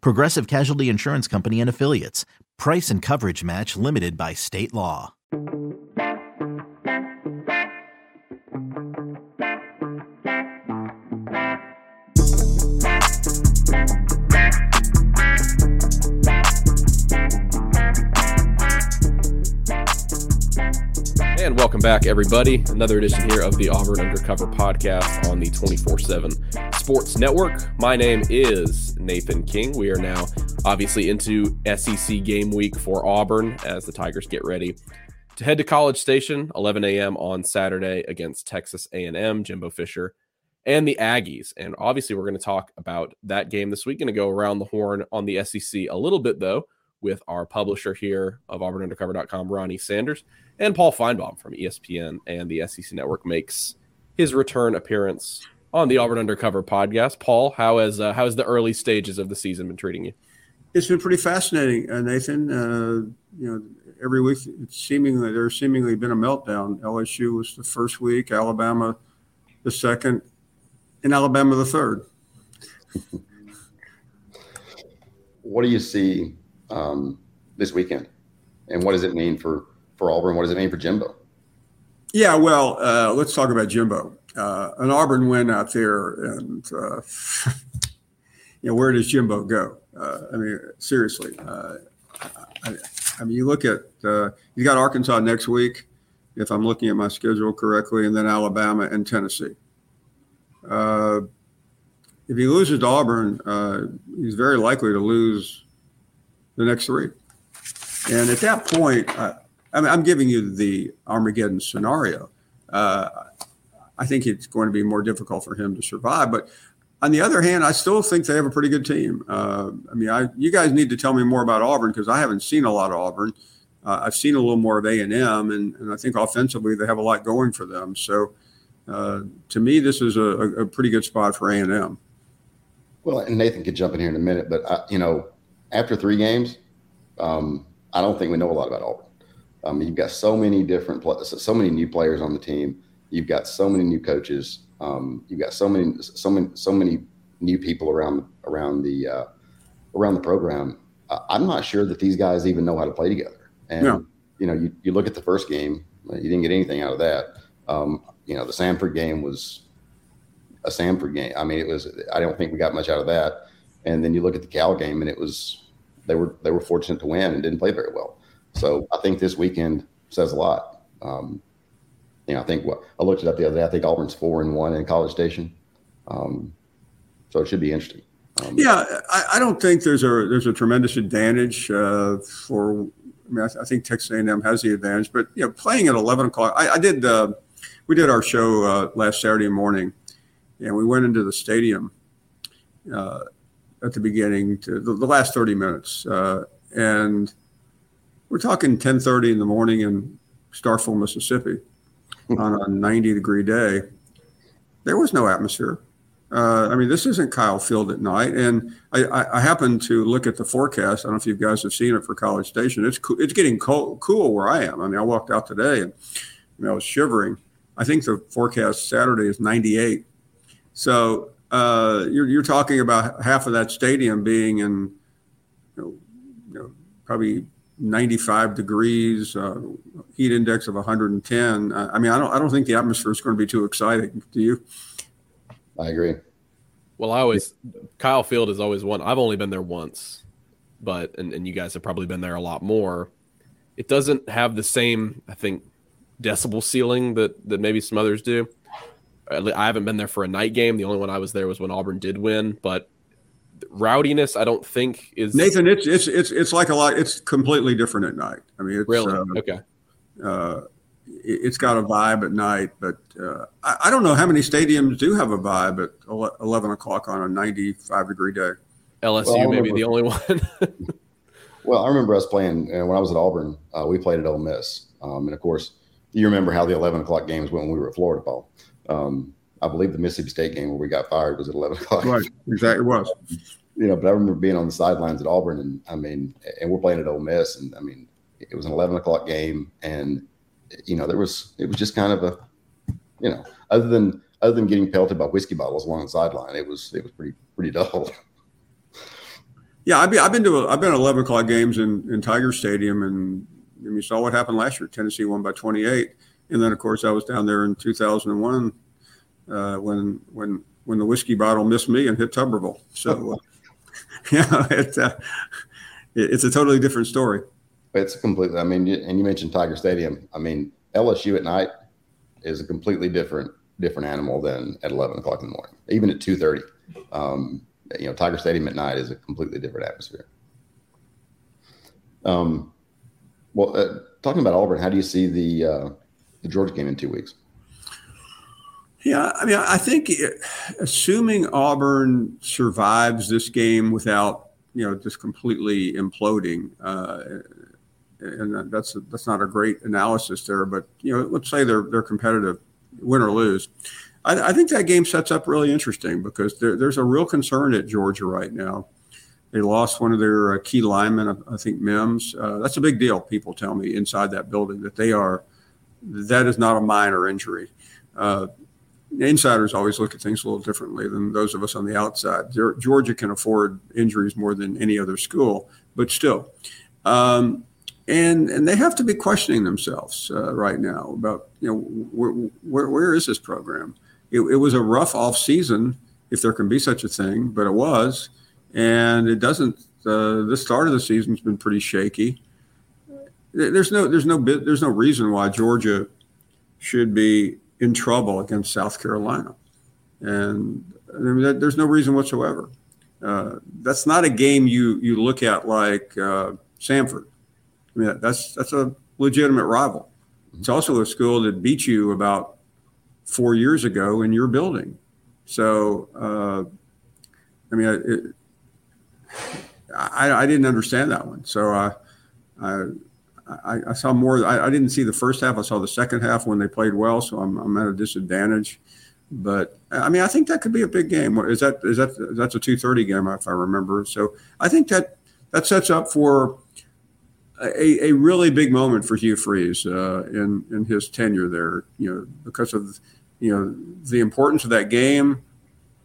Progressive Casualty Insurance Company and Affiliates. Price and coverage match limited by state law. And welcome back, everybody. Another edition here of the Auburn Undercover podcast on the 24 7 Sports Network. My name is Nathan King. We are now obviously into SEC game week for Auburn as the Tigers get ready to head to College Station 11 a.m. on Saturday against Texas A&M, Jimbo Fisher, and the Aggies. And obviously, we're going to talk about that game this week. Going to go around the horn on the SEC a little bit, though, with our publisher here of AuburnUndercover.com, Ronnie Sanders, and Paul Finebaum from ESPN and the SEC Network makes his return appearance on the Auburn Undercover podcast. Paul, how has uh, how has the early stages of the season been treating you? It's been pretty fascinating, uh, Nathan. Uh, you know, every week it's seemingly there's seemingly been a meltdown. LSU was the first week, Alabama the second, and Alabama the third. what do you see um, this weekend, and what does it mean for for Auburn? What does it mean for Jimbo? Yeah, well, uh, let's talk about Jimbo. Uh, an Auburn win out there, and uh, you know where does Jimbo go? Uh, I mean, seriously. Uh, I, I, mean, you look at uh, you got Arkansas next week, if I'm looking at my schedule correctly, and then Alabama and Tennessee. if he loses to Auburn, he's very likely to lose the next three. And at that point, I, mean, I'm giving you the Armageddon scenario. Uh, I think it's going to be more difficult for him to survive. But on the other hand, I still think they have a pretty good team. Uh, I mean, I, you guys need to tell me more about Auburn because I haven't seen a lot of Auburn. Uh, I've seen a little more of A and M, and I think offensively they have a lot going for them. So, uh, to me, this is a, a pretty good spot for A and M. Well, and Nathan could jump in here in a minute, but I, you know, after three games, um, I don't think we know a lot about Auburn. Um, you've got so many different, so many new players on the team. You've got so many new coaches. Um, you've got so many, so many, so many new people around around the uh, around the program. Uh, I'm not sure that these guys even know how to play together. And yeah. you know, you, you look at the first game, you didn't get anything out of that. Um, you know, the Samford game was a Samford game. I mean, it was. I don't think we got much out of that. And then you look at the Cal game, and it was they were they were fortunate to win and didn't play very well. So I think this weekend says a lot. Um, you know, I think what I looked it up the other day. I think Auburn's four and one in College Station, um, so it should be interesting. Um, yeah, I, I, don't think there's a there's a tremendous advantage uh, for. I mean, I, I, think Texas A&M has the advantage, but you know, playing at 11 o'clock. I, I did. Uh, we did our show uh, last Saturday morning, and we went into the stadium uh, at the beginning to the, the last 30 minutes, uh, and we're talking 10:30 in the morning in Starkville, Mississippi, on a 90 degree day. There was no atmosphere. Uh, I mean, this isn't Kyle Field at night, and I, I, I happened to look at the forecast. I don't know if you guys have seen it for College Station. It's co- it's getting cool where I am. I mean, I walked out today and I, mean, I was shivering. I think the forecast Saturday is 98. So uh, you're, you're talking about half of that stadium being in, you know, you know probably 95 degrees, uh, heat index of 110. I mean, I don't, I don't think the atmosphere is going to be too exciting. Do you? I agree. Well, I always Kyle Field is always one. I've only been there once, but and, and you guys have probably been there a lot more. It doesn't have the same, I think, decibel ceiling that that maybe some others do. I haven't been there for a night game. The only one I was there was when Auburn did win, but rowdiness I don't think is Nathan. It's it's it's it's like a lot. It's completely different at night. I mean, it's, really uh, okay. Uh, it's got a vibe at night, but uh, I, I, don't know how many stadiums do have a vibe at 11 o'clock on a 95 degree day. LSU well, may be the only one. well, I remember us playing uh, when I was at Auburn. Uh, we played at Ole Miss, um, and of course, you remember how the 11 o'clock games went when we were at Florida, Paul. Um, I believe the Mississippi State game where we got fired was at 11 o'clock. Right, exactly, it was. You know, but I remember being on the sidelines at Auburn, and I mean, and we're playing at Ole Miss, and I mean, it was an 11 o'clock game, and you know, there was it was just kind of a, you know, other than other than getting pelted by whiskey bottles along the sideline, it was it was pretty pretty dull. Yeah, I've been I've been to I've been to 11 o'clock games in in Tiger Stadium, and you saw what happened last year. Tennessee won by 28, and then of course I was down there in 2001 uh, when when when the whiskey bottle missed me and hit Tuberville. So, uh, yeah, it, uh, it, it's a totally different story. It's completely. I mean, and you mentioned Tiger Stadium. I mean, LSU at night is a completely different different animal than at 11 o'clock in the morning, even at 2:30. Um, you know, Tiger Stadium at night is a completely different atmosphere. Um, well, uh, talking about Auburn, how do you see the uh, the Georgia game in two weeks? Yeah, I mean, I think it, assuming Auburn survives this game without you know just completely imploding, uh, and that's that's not a great analysis there. But you know, let's say they're they're competitive, win or lose. I, I think that game sets up really interesting because there, there's a real concern at Georgia right now. They lost one of their uh, key linemen, I think Mims. Uh, that's a big deal. People tell me inside that building that they are. That is not a minor injury. Uh, insiders always look at things a little differently than those of us on the outside. Georgia can afford injuries more than any other school, but still. Um, and and they have to be questioning themselves uh, right now about you know where, where, where is this program? It, it, was a rough off season, if there can be such a thing, but it was, and it doesn't. Uh, the start of the season's been pretty shaky. There's no there's no there's no reason why Georgia should be in trouble against South Carolina, and I mean, there's no reason whatsoever. Uh, that's not a game you you look at like uh, Samford I mean, that's that's a legitimate rival. It's also a school that beat you about four years ago in your building. So, uh, I mean, it, I, I didn't understand that one. So I, I, I saw more. I, I, didn't see the first half. I saw the second half when they played well. So I'm, I'm at a disadvantage. But I mean, I think that could be a big game. Is that is that that's a two thirty game if I remember? So I think that that sets up for a, a really big moment for Hugh Freeze uh, in in his tenure there. You know, because of you know the importance of that game,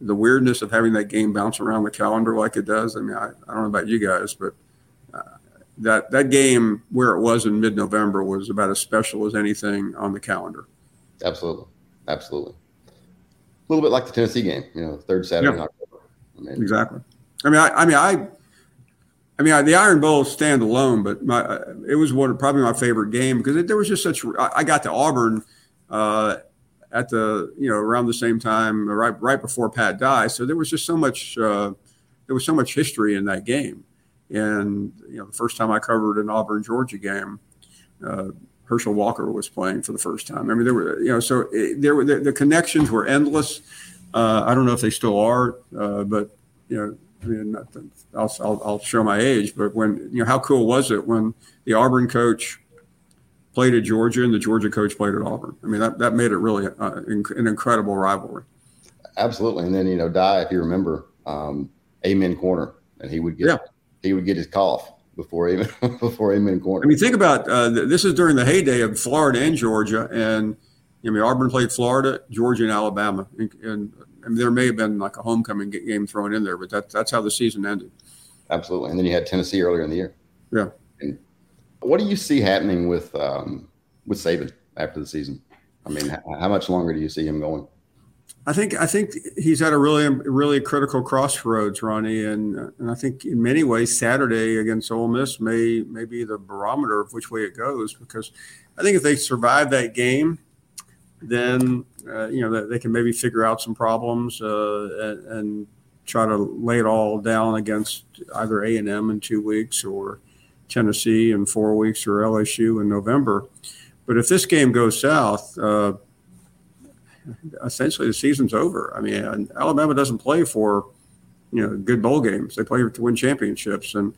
the weirdness of having that game bounce around the calendar like it does. I mean, I, I don't know about you guys, but uh, that that game where it was in mid November was about as special as anything on the calendar. Absolutely, absolutely. A little bit like the Tennessee game, you know, third Saturday yeah. in October. I mean, exactly. I mean, I, I mean, I I mean, the Iron Bowl stand alone, but my it was one probably my favorite game because it, there was just such. I got to Auburn uh, at the you know around the same time, right right before Pat died, so there was just so much. Uh, there was so much history in that game, and you know the first time I covered an Auburn Georgia game, uh, Herschel Walker was playing for the first time. I mean, there were you know so it, there were the, the, connections were endless. Uh, I don't know if they still are, uh, but you know I mean, I'll, I'll, I'll, show my age, but when, you know, how cool was it when the Auburn coach played at Georgia and the Georgia coach played at Auburn? I mean, that, that made it really uh, an incredible rivalry. Absolutely. And then, you know, Dye, if you remember, um, Amen Corner, and he would get, yeah. he would get his cough before Amen, before Amen Corner. I mean, think about uh, this is during the heyday of Florida and Georgia. And, I mean, Auburn played Florida, Georgia, and Alabama. And, and I mean, there may have been like a homecoming game thrown in there, but that, that's how the season ended. Absolutely. And then you had Tennessee earlier in the year. Yeah. And what do you see happening with um, with Saban after the season? I mean, how, how much longer do you see him going? I think I think he's at a really really critical crossroads, Ronnie, and and I think in many ways Saturday against Ole Miss may may be the barometer of which way it goes because I think if they survive that game, then uh, you know they can maybe figure out some problems uh, and, and, try to lay it all down against either A and M in two weeks or Tennessee in four weeks or LSU in November. But if this game goes south, uh, essentially the season's over. I mean, Alabama doesn't play for you know good bowl games; they play to win championships, and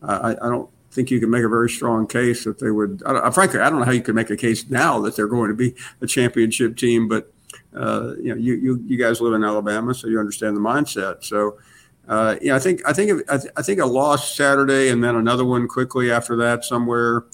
I, I don't think you can make a very strong case that they would. I frankly, I don't know how you can make a case now that they're going to be a championship team, but uh, you know, you, you you guys live in Alabama, so you understand the mindset. So. Uh, yeah, I think I think if, I, th- I, think a loss Saturday and then another one quickly after that somewhere,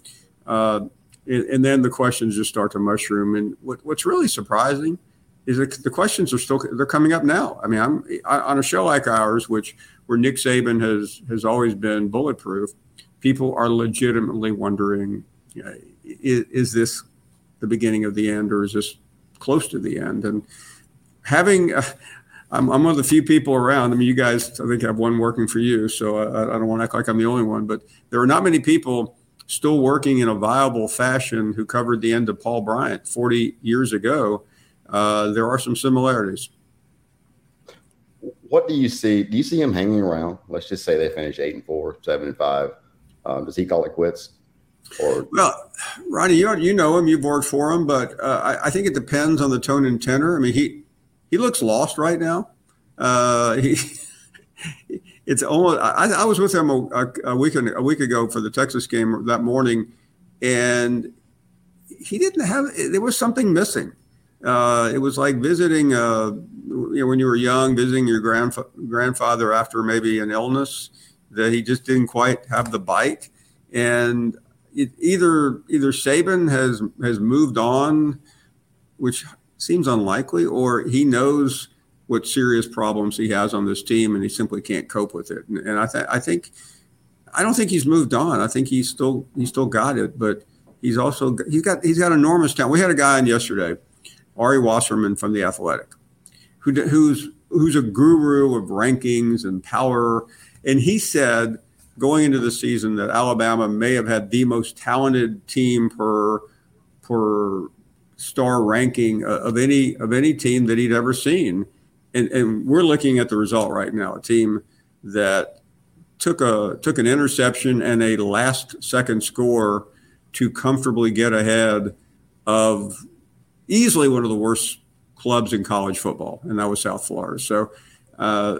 uh, and, and, then the questions just start to mushroom. And what, what's really surprising is that the questions are still they're coming up now. I mean, I'm I, on a show like ours, which where Nick Saban has has always been bulletproof. People are legitimately wondering, you know, is, is this the beginning of the end, or is this close to the end? And having uh, I'm, I'm, one of the few people around. I mean, you guys, I think, have one working for you, so I, I, don't want to act like I'm the only one. But there are not many people still working in a viable fashion who covered the end of Paul Bryant 40 years ago uh, there are some similarities. What do you see? Do you see him hanging around? Let's just say they finish eight and four, seven and five. Um, does he call it quits? Or well, Ronnie, you you know him, you've worked for him, but uh, I, I, think it depends on the tone and tenor. I mean, he he looks lost right now. Uh, he it's almost. I, I was with him a, a, week a week ago for the Texas game that morning, and he didn't have. There was something missing. Uh, it was like visiting, uh, you know, when you were young, visiting your grandfa- grandfather after maybe an illness that he just didn't quite have the bite. And it, either either Saban has has moved on, which seems unlikely, or he knows what serious problems he has on this team, and he simply can't cope with it. And, and I, th- I think I don't think he's moved on. I think he's still he's still got it, but he's also he's got he's got enormous talent. We had a guy in yesterday Ari Wasserman from the Athletic, who, who's who's a guru of rankings and power, and he said going into the season that Alabama may have had the most talented team per per star ranking of any of any team that he'd ever seen, and and we're looking at the result right now, a team that took a took an interception and a last second score to comfortably get ahead of easily one of the worst clubs in college football, and that was South Florida. So uh,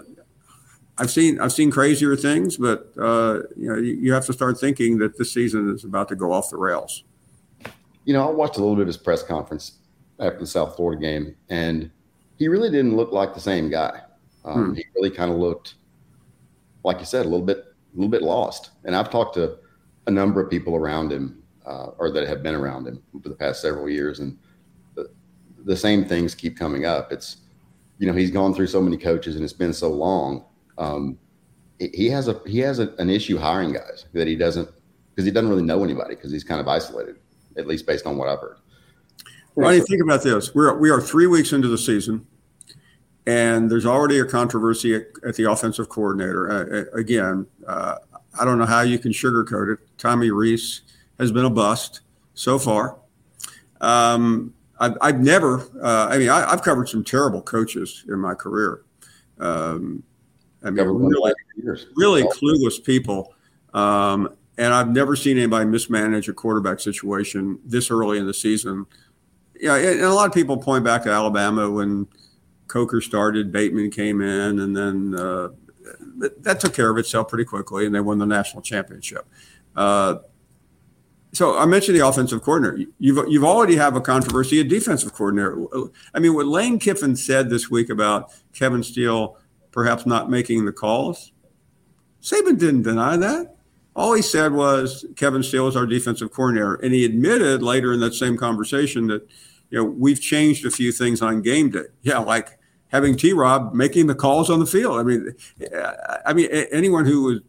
I've seen I've seen crazier things, but uh, you know you, you, have to start thinking that this season is about to go off the rails. You know, I watched a little bit of his press conference after the South Florida game, and he really didn't look like the same guy. Um, hmm. He really kind of looked, like you said, a little bit a little bit lost. And I've talked to a number of people around him, uh, or that have been around him for the past several years, and the same things keep coming up. It's, you know, he's gone through so many coaches and it's been so long. Um, he has a he has a, an issue hiring guys that he doesn't because he doesn't really know anybody because he's kind of isolated, at least based on what I've heard. Ronnie, think about this: we're we are three weeks into the season, and there's already a controversy at, at the offensive coordinator. Uh, again, uh, I don't know how you can sugarcoat it. Tommy Rees has been a bust so far. Um, I've, I've never, uh, I mean, I, have covered some terrible coaches in my career. Um, I mean, really, really clueless people. Um, and I've never seen anybody mismanage a quarterback situation this early in the season. Yeah, and a lot of people point back to Alabama when Coker started, Bateman came in, and then uh, that took care of itself pretty quickly, and they won the national championship. Uh, so I mentioned the offensive coordinator. You've you've already have a controversy, a defensive coordinator. I mean, what Lane Kiffin said this week about Kevin Steele perhaps not making the calls, Saban didn't deny that. All he said was Kevin Steele is our defensive coordinator, and he admitted later in that same conversation that you know we've changed a few things on game day. Yeah, like having T. Rob making the calls on the field. I mean, I mean anyone who was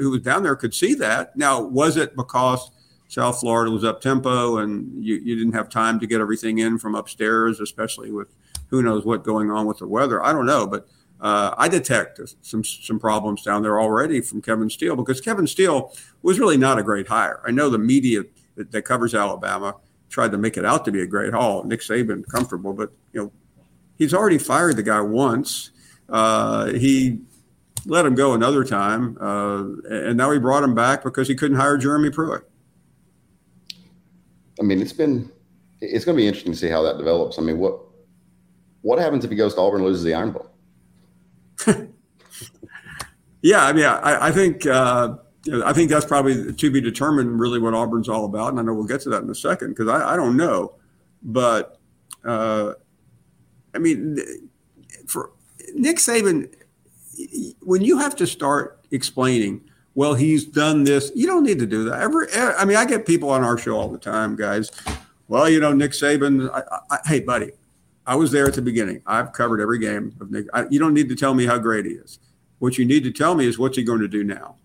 who was down there could see that. Now, was it because South Florida was up tempo, and you, you didn't have time to get everything in from upstairs, especially with who knows what going on with the weather. I don't know, but uh, I detect some some problems down there already from Kevin Steele because Kevin Steele was really not a great hire. I know the media that, that covers Alabama tried to make it out to be a great haul. Nick Saban comfortable, but you know he's already fired the guy once. Uh, he let him go another time, uh, and now he brought him back because he couldn't hire Jeremy Pruitt. I mean, it's been it's going to be interesting to see how that develops. I mean, what what happens if he goes to Auburn and loses the Iron Bowl? yeah, I mean, I, I think uh, I think that's probably to be determined. Really, what Auburn's all about, and I know we'll get to that in a second because I, I, don't know, but uh, I mean, for Nick Saban, when you have to start explaining, well, he's done this, you don't need to do that. Every, I mean, I get people on our show all the time, guys. Well, you know, Nick Saban. I, I, hey, buddy, I was there at the beginning. I've covered every game of Nick. I, you don't need to tell me how great he is. What you need to tell me is what's he going to do now,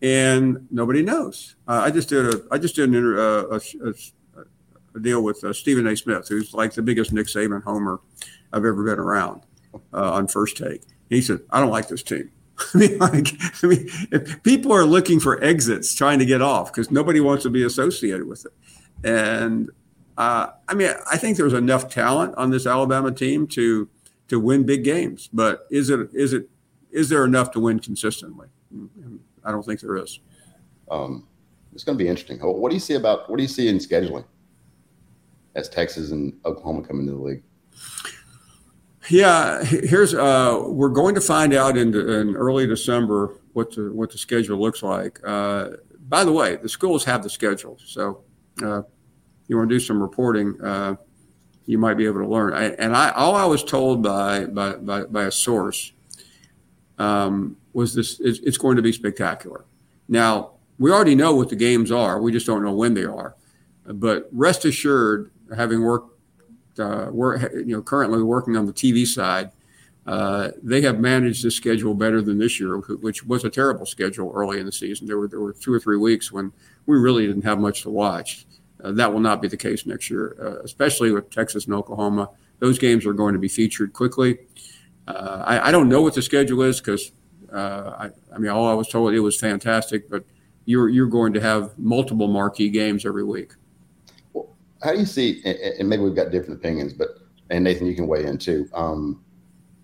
and nobody knows. Uh, I just did a I just did an uh, a, a, a, deal with uh, Stephen A. Smith, who's like the biggest Nick Saban homer I've ever been around uh, on First Take. He said, "I don't like this team." I mean, like, I mean, if people are looking for exits, trying to get off because nobody wants to be associated with it, and uh, I mean, I think there's enough talent on this Alabama team to to win big games, but is it is it is there enough to win consistently? I don't think there is. Um, it's going to be interesting. What do you see about what do you see in scheduling as Texas and Oklahoma come into the league? Yeah, here's uh, we're going to find out in, in early December what the what the schedule looks like. Uh, by the way, the schools have the schedule, so uh, you want to do some reporting, uh, you might be able to learn. I, and I, all I was told by by, by, by a source um, was this: it's, it's, going to be spectacular. Now we already know what the games are; we just don't know when they are. But rest assured, having worked, uh, work, you know, currently working on the TV side. Uh, they have managed the schedule better than this year, which was a terrible schedule early in the season. There were there were two or three weeks when we really didn't have much to watch. Uh, that will not be the case next year, uh, especially with Texas and Oklahoma. Those games are going to be featured quickly. Uh, I, I, don't know what the schedule is because I, I, mean, all I was told it was fantastic, but you're you're going to have multiple marquee games every week. Well, how do you see? And maybe we've got different opinions, but and Nathan, you can weigh in too. Um,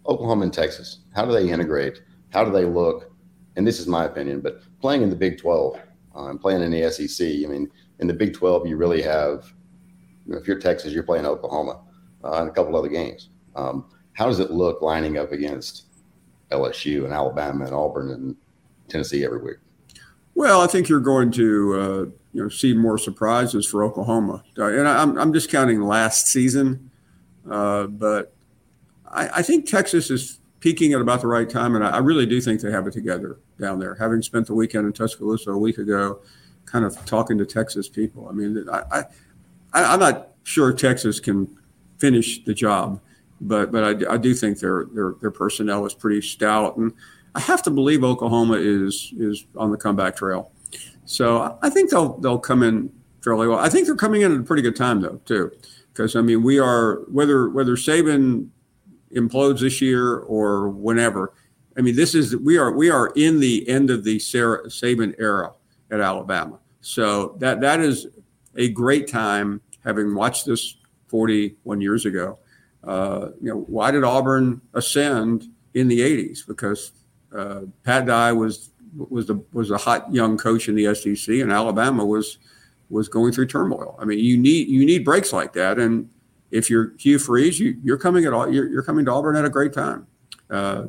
Oklahoma and Texas, how do they integrate? How do they look? And this is my opinion, but playing in the Big 12 uh, and playing in the SEC, I mean, in the Big 12, you really have, you know, if you're Texas, you're playing Oklahoma uh, and a couple other games. Um, how does it look lining up against LSU and Alabama and Auburn and Tennessee every week? Well, I think you're going to uh, you know see more surprises for Oklahoma, uh, and I'm I'm just counting last season, uh, but I, I, think Texas is peaking at about the right time, and I, I, really do think they have it together down there. Having spent the weekend in Tuscaloosa a week ago, kind of talking to Texas people. I mean, I, I am not sure Texas can finish the job, but but I, I do think their their their personnel is pretty stout, and I have to believe Oklahoma is is on the comeback trail. So I think they'll they'll come in fairly well. I think they're coming in at a pretty good time though too, because I mean we are whether whether Saban implodes this year or whenever. I mean, this is we are we are in the end of the Sarah Saban era at Alabama. So that that is a great time, having watched this 41 years ago. Uh, you know, why did Auburn ascend in the 80s? Because uh, Pat Dye was was the was a hot young coach in the SEC, and Alabama was was going through turmoil. I mean, you need you need breaks like that, and if you're Hugh Freeze, you, are coming at all. You're, you're, coming to Auburn at a great time. Uh,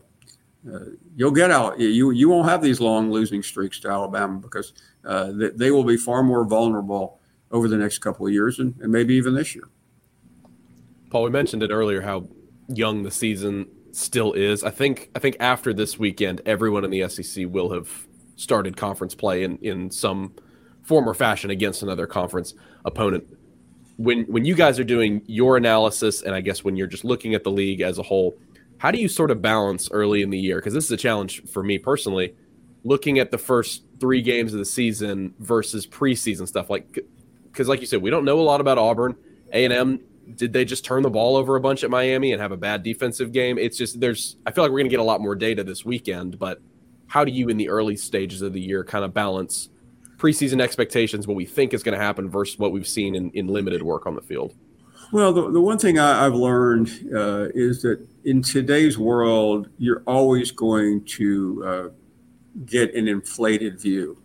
uh, you'll get out. You you won't have these long losing streaks to Alabama because uh, they, they, will be far more vulnerable over the next couple of years and, and, maybe even this year. Paul, we mentioned it earlier how young the season still is. I think I think after this weekend, everyone in the SEC will have started conference play in in some form or fashion against another conference opponent. When when you guys are doing your analysis, and I guess when you're just looking at the league as a whole how do you sort of balance early in the year? Because this is a challenge for me personally, looking at the first three games of the season versus preseason stuff. Like, because like you said, we don't know a lot about Auburn. A and M did they just turn the ball over a bunch at Miami and have a bad defensive game? It's just there's I feel like we're to get a lot more data this weekend, but how do you in the early stages of the year kind of balance preseason expectations, what we think is going to happen versus what we've seen in, in limited work on the field? Well, the, the one thing I, have learned uh, is that in today's world, you're always going to uh, get an inflated view.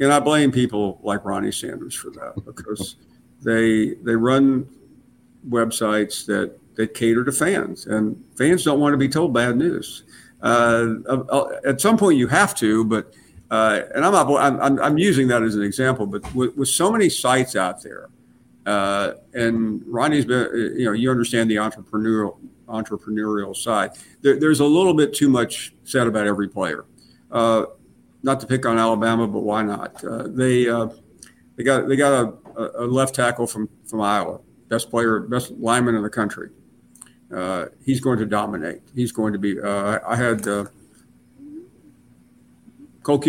And I blame people like Ronnie Sanders for that because they they run websites that that cater to fans, and fans don't want to be told bad news. Uh, uh at some point, you have to, but uh, and I'm not I'm, I'm using that as an example, but with, with so many sites out there, uh, and Ronnie's been you know you understand the entrepreneurial entrepreneurial side. There, there's a little bit too much said about every player. Uh, not to pick on Alabama, but why not? Uh, they uh, they got they got a, a, left tackle from from Iowa, best player, best lineman in the country. Uh, he's going to dominate. He's going to be. Uh, I had uh, Cole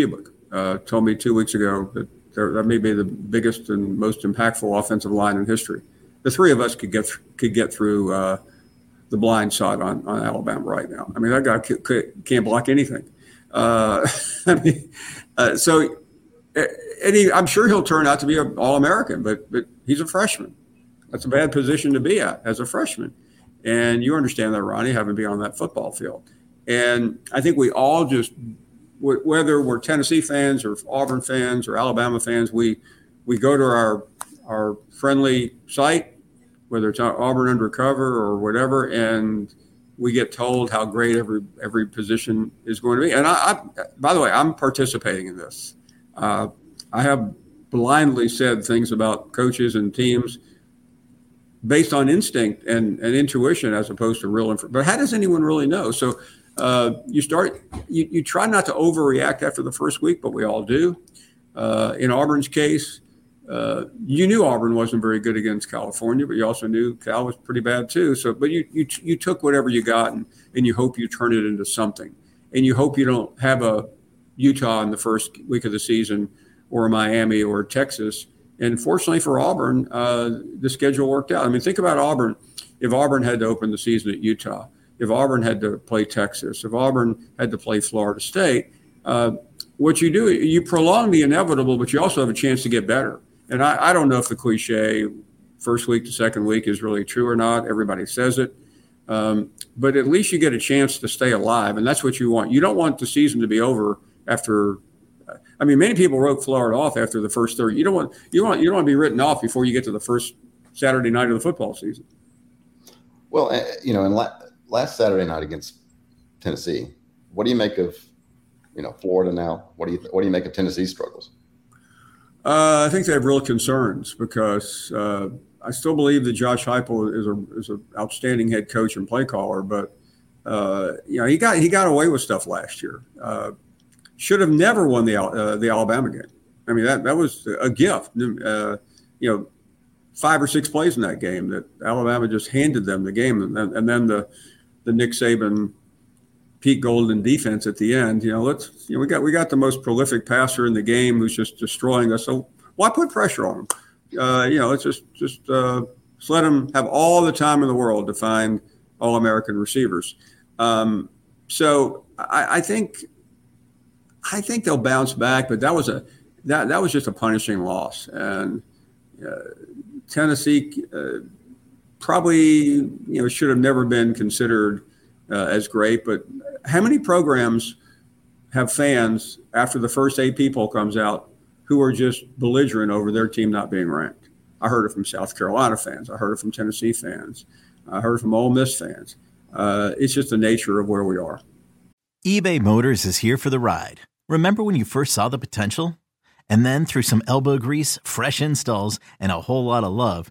uh, told me two weeks ago that that may be the biggest and most impactful offensive line in history. The three of us could get could get through uh, the blind side on, on Alabama right now. I mean, that guy can't block anything. Uh, I mean, uh, so and he, I'm sure he'll turn out to be an All American, but but he's a freshman. That's a bad position to be at as a freshman, and you understand that, Ronnie, having been on that football field. And I think we all just, whether we're Tennessee fans or Auburn fans or Alabama fans, we we go to our our friendly site, whether it's Auburn Undercover or whatever, and we get told how great every every position is going to be. And I, I by the way, I'm participating in this. Uh, I have blindly said things about coaches and teams based on instinct and, and intuition as opposed to real information. But how does anyone really know? So uh, you start, you, you try not to overreact after the first week, but we all do. Uh, in Auburn's case, uh, you knew Auburn wasn't very good against California, but you also knew Cal was pretty bad too. So, but you you, you took whatever you got and, and you hope you turn it into something, and you hope you don't have a Utah in the first week of the season, or Miami or Texas. And fortunately for Auburn, uh, the schedule worked out. I mean, think about Auburn. If Auburn had to open the season at Utah, if Auburn had to play Texas, if Auburn had to play Florida State, uh, what you do, you prolong the inevitable, but you also have a chance to get better and I, I don't know if the cliche first week to second week is really true or not. Everybody says it. Um, but at least you get a chance to stay alive, and that's what you want. You don't want the season to be over after. I mean, many people wrote Florida off after the first third. You don't want you want you don't want to be written off before you get to the first Saturday night of the football season. Well, eh, you know, and last Saturday night against Tennessee, what do you make of you know Florida now? What do you what do you make of Tennessee's struggles? Uh, I think they have real concerns because uh, I still believe that Josh Heupel is a is an outstanding head coach and play caller, but uh, you know he got he got away with stuff last year. Uh, should have never won the uh, the Alabama game. I mean that that was a gift. Uh, you know, five or six plays in that game that Alabama just handed them the game, and and then the the Nick Saban Pete Golding defense at the end. You know, let's you know we got we got the most prolific passer in the game who's just destroying us. So why put pressure on him? Uh, you know, let's just just uh, just let him have all the time in the world to find all American receivers. Um, so I, I, think I think they'll bounce back, but that was a that that was just a punishing loss, and uh, Tennessee uh, probably you know should have never been considered uh, as great, but how many programs have fans after the first AP poll comes out who are just belligerent over their team not being ranked? I heard it from South Carolina fans. I heard it from Tennessee fans. I heard it from Ole Miss fans. Uh, it's just the nature of where we are. eBay Motors is here for the ride. Remember when you first saw the potential? And then through some elbow grease, fresh installs, and a whole lot of love,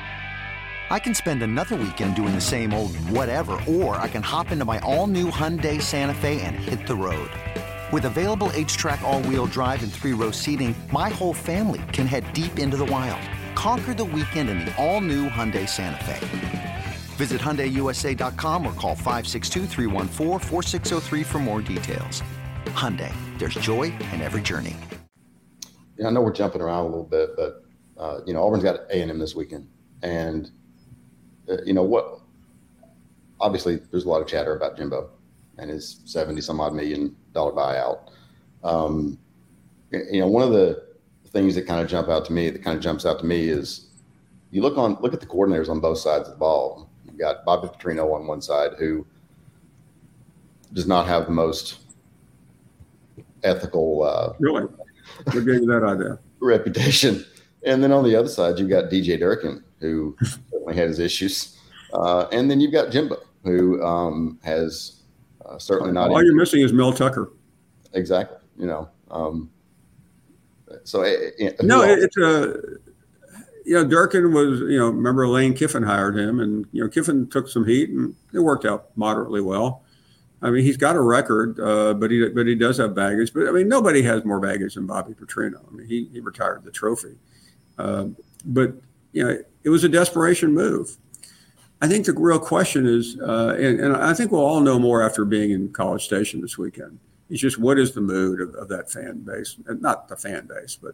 I can spend another weekend doing the same old whatever, or I can hop into my all new Hyundai Santa Fe and hit the road. With available H track, all wheel drive, and three row seating, my whole family can head deep into the wild. Conquer the weekend in the all new Hyundai Santa Fe. Visit HyundaiUSA.com or call 562 for more details. Hyundai, there's joy in every journey. Yeah, I know we're jumping around a little bit, but uh, you know Auburn's got A and M this weekend, and you know what? Obviously, there's a lot of chatter about Jimbo and his seventy some odd million dollar buyout. Um, you know, one of the things that kind of jump out to me, that kind of jumps out to me, is you look on look at the coordinators on both sides of the ball. You've got Bobby Petrino on one side, who does not have the most ethical. Uh, really, what gave you that idea? Reputation. And then on the other side, you've got DJ Durkin, who certainly had his issues. Uh, and then you've got Jimbo, who um, has uh, certainly not. All you're missing is Mel Tucker. Exactly. You know. Um, so it, eh, it, eh, no, it's a. You know, Durkin was. You know, remember Lane Kiffin hired him, and you know Kiffin took some heat, and it worked out moderately well. I mean, he's got a record, uh, but he but he does have baggage. But I mean, nobody has more baggage than Bobby Petrino. I mean, he he retired the trophy, uh, but you know, it was a desperation move. I think the real question is, uh, and, and, I think we'll all know more after being in College Station this weekend. It's just what is the mood of, of that fan base, and not the fan base, but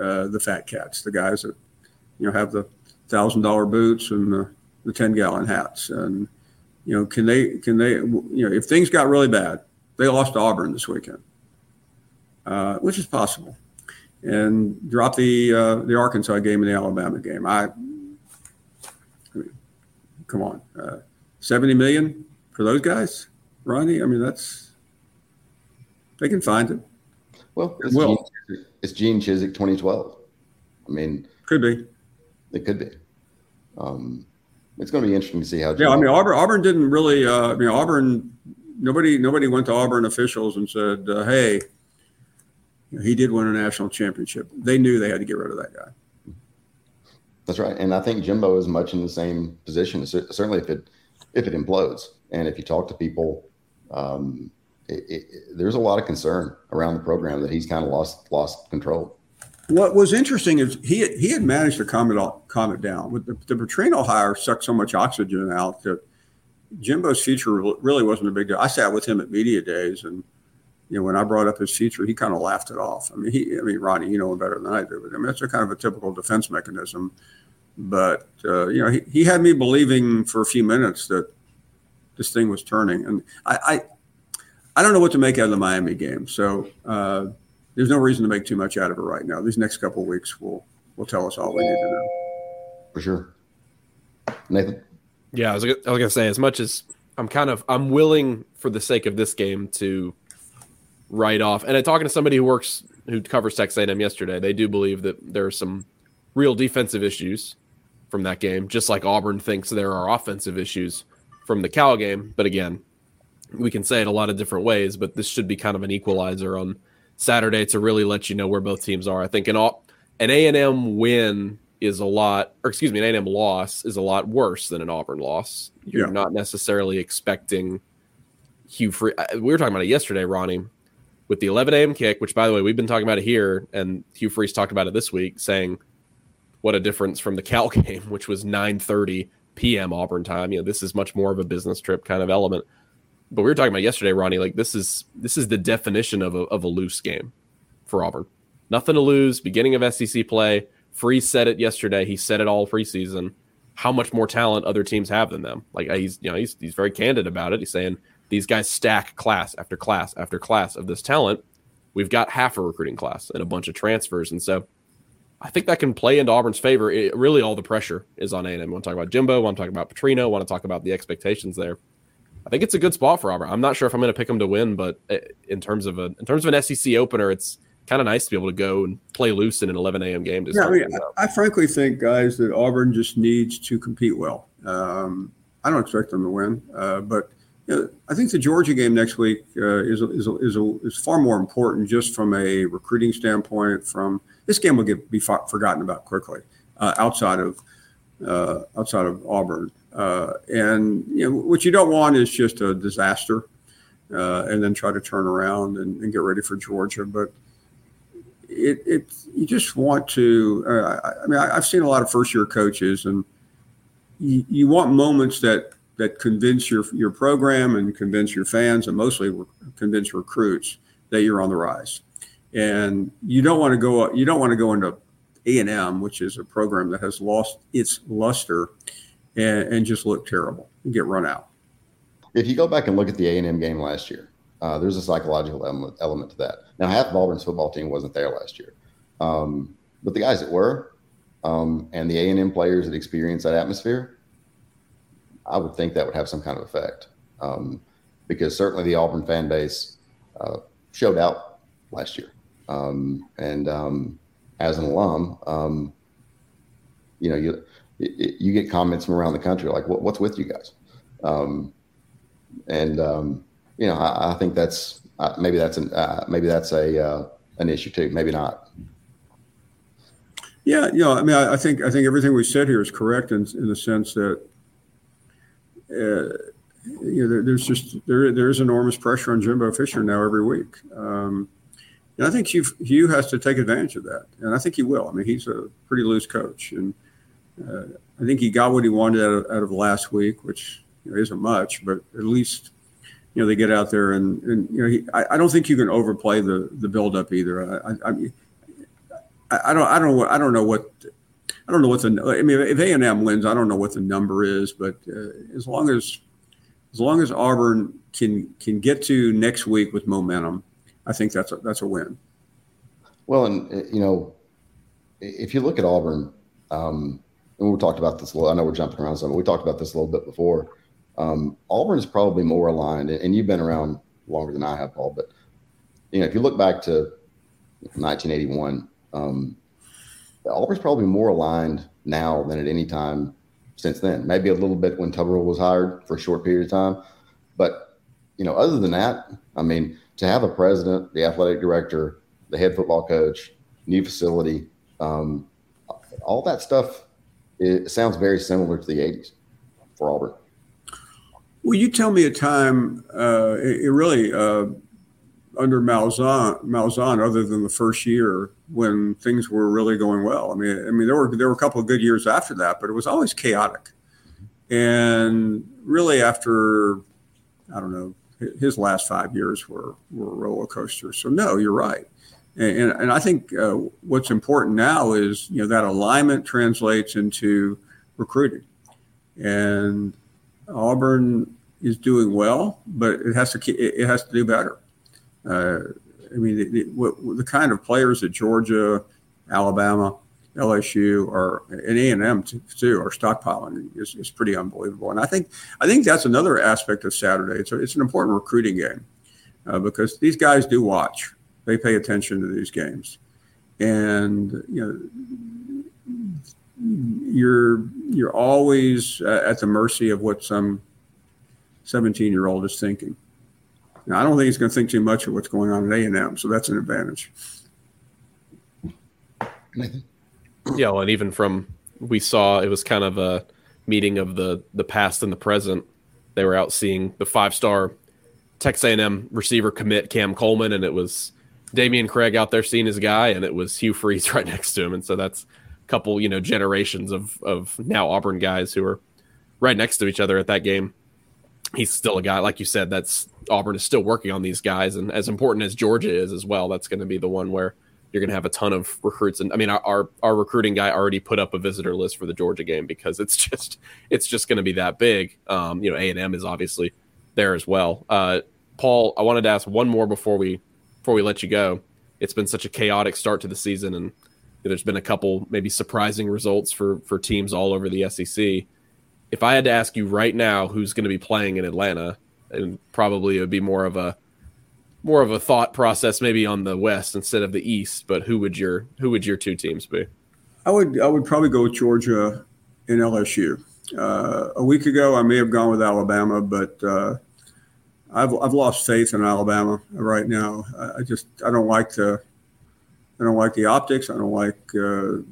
uh, the fat cats, the guys that you know have the thousand dollar boots and the, the ten gallon hats, and you know, can they can they you know if things got really bad, they lost Auburn this weekend, uh, which is possible, and drop the uh, the Arkansas game and the Alabama game. I come on, uh, seventy million for those guys, Ronnie. I mean, that's they can find it. Well, it's, Gene, it's Gene Chizik, twenty twelve. I mean, could be. It could be. Um, it's going to be interesting to see how. Yeah, I mean, Auburn. Auburn didn't really. Uh, I mean, Auburn. Nobody. Nobody went to Auburn officials and said, uh, "Hey, he did win a national championship." They knew they had to get rid of that guy. That's right, and I think Jimbo is much in the same position. Certainly, if it if it implodes, and if you talk to people, um, it, it, there's a lot of concern around the program that he's kind of lost lost control. What was interesting is he he had managed to calm it all, calm it down. With the, the Petrino hire sucked so much oxygen out that Jimbo's future really wasn't a big deal. I sat with him at media days, and you know when I brought up his future, he kind of laughed it off. I mean, he I mean Ronnie, you know him better than I do, but I mean that's a kind of a typical defense mechanism but uh, you know, he, he had me believing for a few minutes that this thing was turning, and I, I, I don't know what to make out of the Miami game. So uh, there's no reason to make too much out of it right now. These next couple weeks will will tell us all we need to know. For sure, Nathan. Yeah, I was, I was gonna say as much as I'm kind of I'm willing for the sake of this game to write off. And I'm talking to somebody who works who covers Texas A&M yesterday. They do believe that there are some real defensive issues from that game, just like Auburn thinks there are offensive issues from the Cal game. But again, we can say it a lot of different ways, but this should be kind of an equalizer on Saturday to really let you know where both teams are. I think an an A and M win is a lot, or excuse me, an A and M loss is a lot worse than an Auburn loss. You're yeah. not necessarily expecting Hugh Free. Uh, we were talking about it yesterday, Ronnie, with the 11 a.m. kick, which by the way we've been talking about it here, and Hugh Freeze talked about it this week, saying what a difference from the Cal game, which was 9:30 p.m. Auburn time. You know, this is much more of a business trip kind of element. But we were talking about yesterday, Ronnie. Like this is this is the definition of a of a loose game for Auburn. Nothing to lose. Beginning of SEC play. Freeze said it yesterday. He said it all preseason. How much more talent other teams have than them? Like he's you know he's he's very candid about it. He's saying these guys stack class after class after class of this talent. We've got half a recruiting class and a bunch of transfers, and so I think that can play into Auburn's favor. It, really, all the pressure is on A&M. I want to talk about Jimbo. I want to talk about Petrino. I want to talk about the expectations there. I think it's a good spot for Auburn. I'm not sure if I'm going to pick them to win, but eh, in terms of a in terms of an SEC opener, it's kind of nice to be able to go and play loose in an 11 a.m. game. yeah, I, mean, I, I, frankly think, guys, that Auburn just needs to compete well. Um, I don't expect them to win, uh, but you know, I think the Georgia game next week uh, is is is, is far more important just from a recruiting standpoint. From this game will get be forgotten about quickly uh, outside of uh, outside of Auburn, uh, and you know what you don't want is just a disaster, uh, and then try to turn around and, and, get ready for Georgia. But it, it you just want to. I, I mean, I, I've seen a lot of first year coaches and you, you want moments that that convince your your program and convince your fans and mostly convince recruits that you're on the rise. And you don't want to go you don't want to go into A and M, which is a program that has lost its luster, and, and just look terrible and get run out. If you go back and look at the A and M game last year, uh, there's a psychological element, element to that. Now, half of Auburn's football team wasn't there last year, um, but the guys that were, um, and the A and M players that experienced that atmosphere, I would think that would have some kind of effect. Um, because certainly the Auburn fan base uh, showed out last year, um, and um, as an alum, um, you know you you get comments from around the country like, what, "What's with you guys?" Um, and you know, I, I think that's uh, maybe that's an uh, maybe that's a uh, an issue too. Maybe not. Yeah, you know, I mean, I, I, think I think everything we said here is correct in, in the sense that you know, there, there's just there there's enormous pressure on Jimbo Fisher now every week, um, and I think Hugh, Hugh has to take advantage of that, and I think he will. I mean, he's a pretty loose coach, and uh, I think he got what he wanted out of, out of last week, which you know, isn't much, but at least you know they get out there and and you know he, I, I don't think you can overplay the the buildup either. I, I, I, I don't I don't I don't know what I don't know what the I mean if A and M wins I don't know what the number is, but uh, as long as as long as Auburn can can get to next week with momentum, I think that's a, that's a win. Well, and uh, you know, if you look at Auburn, um, and we talked about this a little. I know we're jumping around some, but we talked about this a little bit before. Um, Auburn is probably more aligned, and you've been around longer than I have, Paul. But you know, if you look back to 1981, um, Auburn's probably more aligned now than at any time since then. Maybe a little bit when Tuberville was hired for a short period of time, but you know, other than that, I mean, to have a president, the athletic director, the head football coach, new facility, um, all that stuff, it sounds very similar to the '80s for Auburn. Will you tell me a time, uh, it, really, uh, under Malzahn, Malzahn, other than the first year when things were really going well? I mean, I mean, there were there were a couple of good years after that, but it was always chaotic. And really, after I don't know, his last five years were were roller coasters. So no, you're right. And, and, and I think uh, what's important now is you know that alignment translates into recruiting, and Auburn is doing well, but it has to it has to do better. Uh, I mean, the, the, what, the, kind of players that Georgia, Alabama, LSU, or and A and M too are stockpiling is, is pretty unbelievable. And I think I think that's another aspect of Saturday. It's a, it's an important recruiting game uh, because these guys do watch. They pay attention to these games, and you know you're you're always uh, at the mercy of what some 17 year old is thinking. Now, I don't think he's going to think too much of what's going on at A&M, so that's an advantage. Yeah, well, and even from we saw it was kind of a meeting of the the past and the present. They were out seeing the five star Texas A&M receiver commit Cam Coleman, and it was Dameyune Craig out there seeing his guy, and it was Hugh Freeze right next to him, and so that's a couple you know generations of of now Auburn guys who are right next to each other at that game he's still a guy, like you said, that's Auburn is still working on these guys. And as important as Georgia is as well, that's going to be the one where you're going to have a ton of recruits. And I mean, our, our recruiting guy already put up a visitor list for the Georgia game because it's just, it's just going to be that big. Um, you know, A and M is obviously there as well. Uh, Paul, I wanted to ask one more before we, before we let you go. It's been such a chaotic start to the season and there's been a couple maybe surprising results for for teams all over the SEC. If I had to ask you right now who's going to be playing in Atlanta, and probably it would be more of a more of a thought process maybe on the West instead of the East. But who would your who would your two teams be? I would I would probably go with Georgia and LSU. Uh, a week ago, I may have gone with Alabama, but uh, I've I've lost faith in Alabama right now. I, I, just I don't like the I don't like the optics. I don't like uh,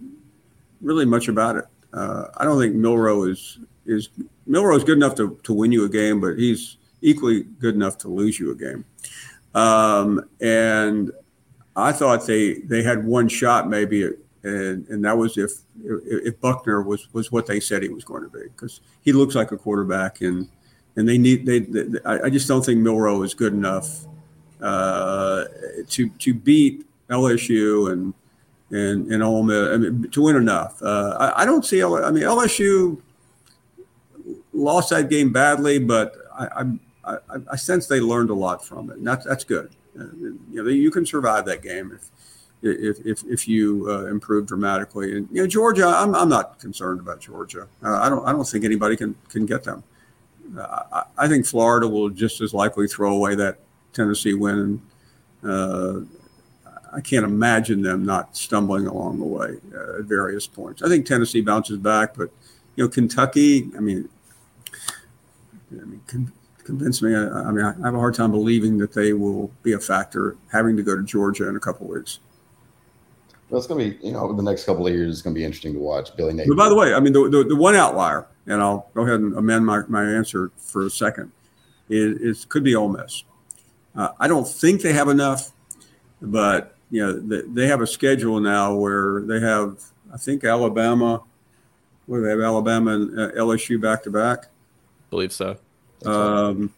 really much about it. Uh, I don't think Milroe is is Milroe is good enough to, to win you a game, but he's equally good enough to lose you a game. Um, and I thought they they had one shot maybe, and and that was if if Buchner was was what they said he was going to be because he looks like a quarterback and and they need they, they I just don't think Milroe is good enough uh, to to beat LSU and and and Ole Miss I mean, to win enough. Uh, I, I, don't see. I mean LSU lost that game badly, but I, I, I sense they learned a lot from it, and that's that's good. Uh, you know, you can survive that game if if if, if you uh, improve dramatically. And you know, Georgia, I'm, I'm not concerned about Georgia. Uh, I don't I don't think anybody can can get them. Uh, I, I, think Florida will just as likely throw away that Tennessee win. Uh, I can't imagine them not stumbling along the way at various points. I think Tennessee bounces back, but you know, Kentucky. I mean, I mean, con- convince me. I, I, mean, I have a hard time believing that they will be a factor having to go to Georgia in a couple weeks. Well, it's going to be, you know, the next couple of years, it's going to be interesting to watch Billy Napier. But by the way, I mean, the, the, the, one outlier, and I'll go ahead and amend my, my answer for a second, is, could be Ole Miss. Uh, I don't think they have enough, but, you know, they, they have a schedule now where they have, I think, Alabama, where they have Alabama and uh, LSU back to back. Believe so. Um,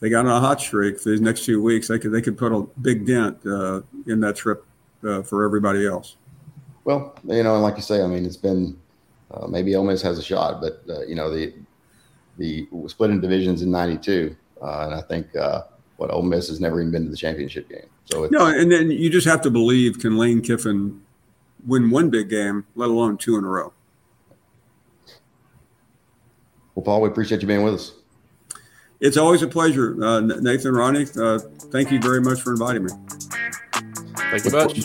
they got on a hot streak for these next two weeks. They could they could put a big dent uh, in that trip uh, for everybody else. Well, you know, and like you say, I mean, it's been uh, maybe Ole Miss has a shot, but uh, you know the the split in divisions in '92, uh, and I think uh, what Ole Miss has never even been to the championship game. So no, and then you just have to believe can Lane Kiffin win one big game, let alone two in a row. Well, Paul, we appreciate you being with us. It's always a pleasure, uh, Nathan Ronnie. Uh, thank you very much for inviting me. Thank you much.